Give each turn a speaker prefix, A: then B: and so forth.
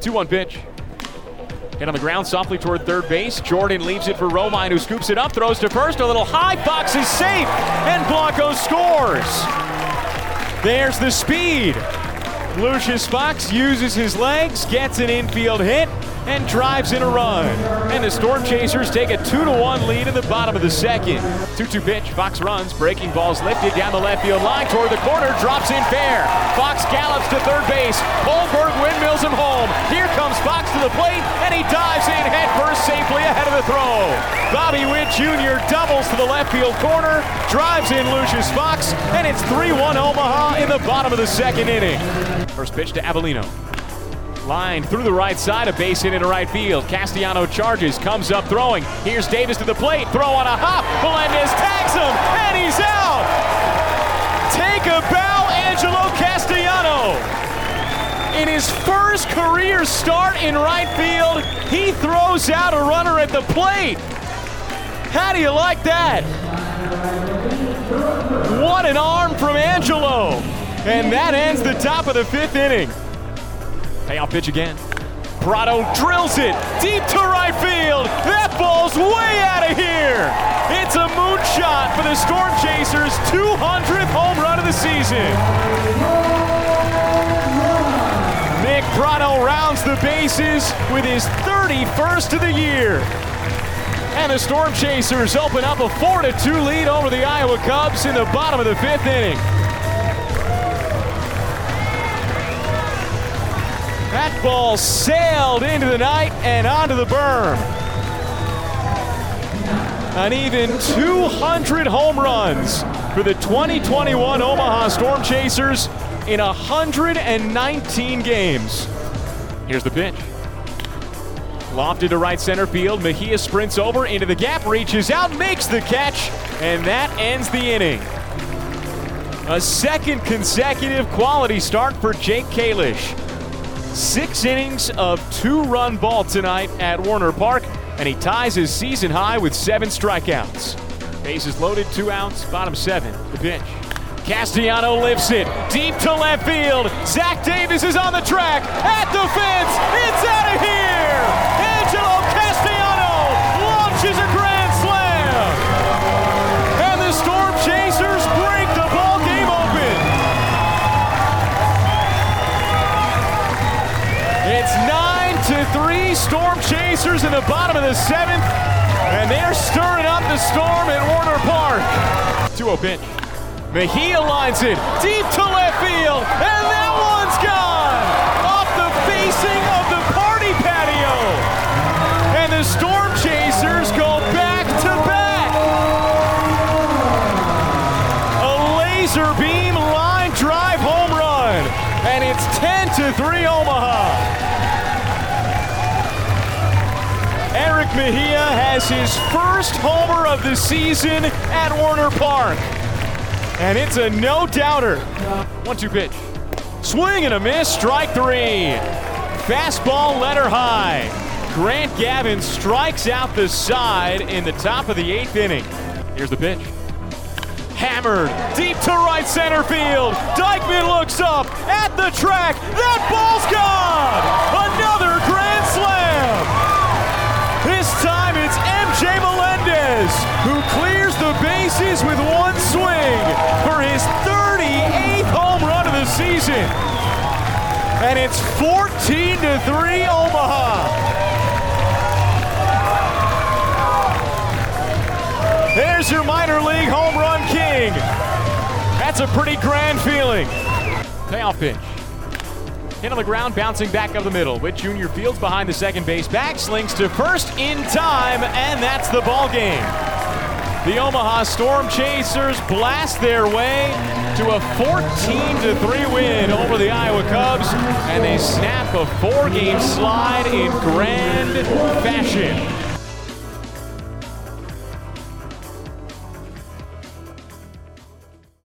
A: 2 1 pitch. Hit on the ground softly toward third base. Jordan leaves it for Romine, who scoops it up, throws to first. A little high. Fox is safe, and Blanco scores. There's the speed. Lucius Fox uses his legs, gets an infield hit, and drives in a run. And the Storm Chasers take a 2 to 1 lead in the bottom of the second. 2 2 pitch. Fox runs. Breaking ball's lifted down the left field line toward the corner. Drops in fair. Fox gallops to third base. Holberg windmills him home. Here comes Fox to the plate, and he dives in head first safely ahead of the throw. Bobby Witt Jr. doubles to the left field corner, drives in Lucius Fox, and it's 3 1 Omaha in the bottom of the second inning. First pitch to Avellino. Line through the right side, a base hit into right field. Castellano charges, comes up throwing. Here's Davis to the plate, throw on a hop. Melendez tags him, and he's out. Take a bow, Angelo Castellano. In his first career start in right field, he throws out a runner at the plate. How do you like that? What an arm from Angelo. And that ends the top of the fifth inning. Payoff pitch again. Pratto drills it deep to right field. That ball's way out of here. It's a moonshot for the Storm Chasers' 200th home run of the season. Nick Pratto rounds the bases with his 31st of the year. And the Storm Chasers open up a 4 2 lead over the Iowa Cubs in the bottom of the fifth inning. That ball sailed into the night and onto the berm. An even 200 home runs for the 2021 Omaha Storm Chasers in 119 games. Here's the pitch. Lofted to right center field. Mejia sprints over into the gap, reaches out, makes the catch, and that ends the inning. A second consecutive quality start for Jake Kalish. Six innings of two run ball tonight at Werner Park, and he ties his season high with seven strikeouts. Bases loaded, two outs, bottom seven. The pitch. Castellano lifts it deep to left field. Zach Davis is on the track at the fence. It's out to 3 Storm Chasers in the bottom of the seventh. And they're stirring up the storm at Werner Park. 2 0 pitch. Mejia lines it deep to left field, and that one's gone off the facing of the party patio. And the Storm Chasers go back to back. A laser beam line drive home run, and it's 10 to 3 Omaha. Erick Mejia has his first homer of the season at Werner Park. And it's a no doubter. One two pitch. Swing and a miss, strike three. Fastball letter high. Grant Gavin strikes out the side in the top of the eighth inning. Here's the pitch. Hammered deep to right center field. Dykeman looks up at the track. That ball's gone. Another with one swing for his 38th home run of the season. And it's 14 to 3 Omaha. There's your minor league home run king. That's a pretty grand feeling. Payoff pitch. Hit on the ground, bouncing back up the middle. Witt Jr. fields behind the second base bag, slings to first in time, and that's the ball game. The Omaha Storm Chasers blast their way to a 14 3 win over the Iowa Cubs, and they snap a four game slide in grand fashion.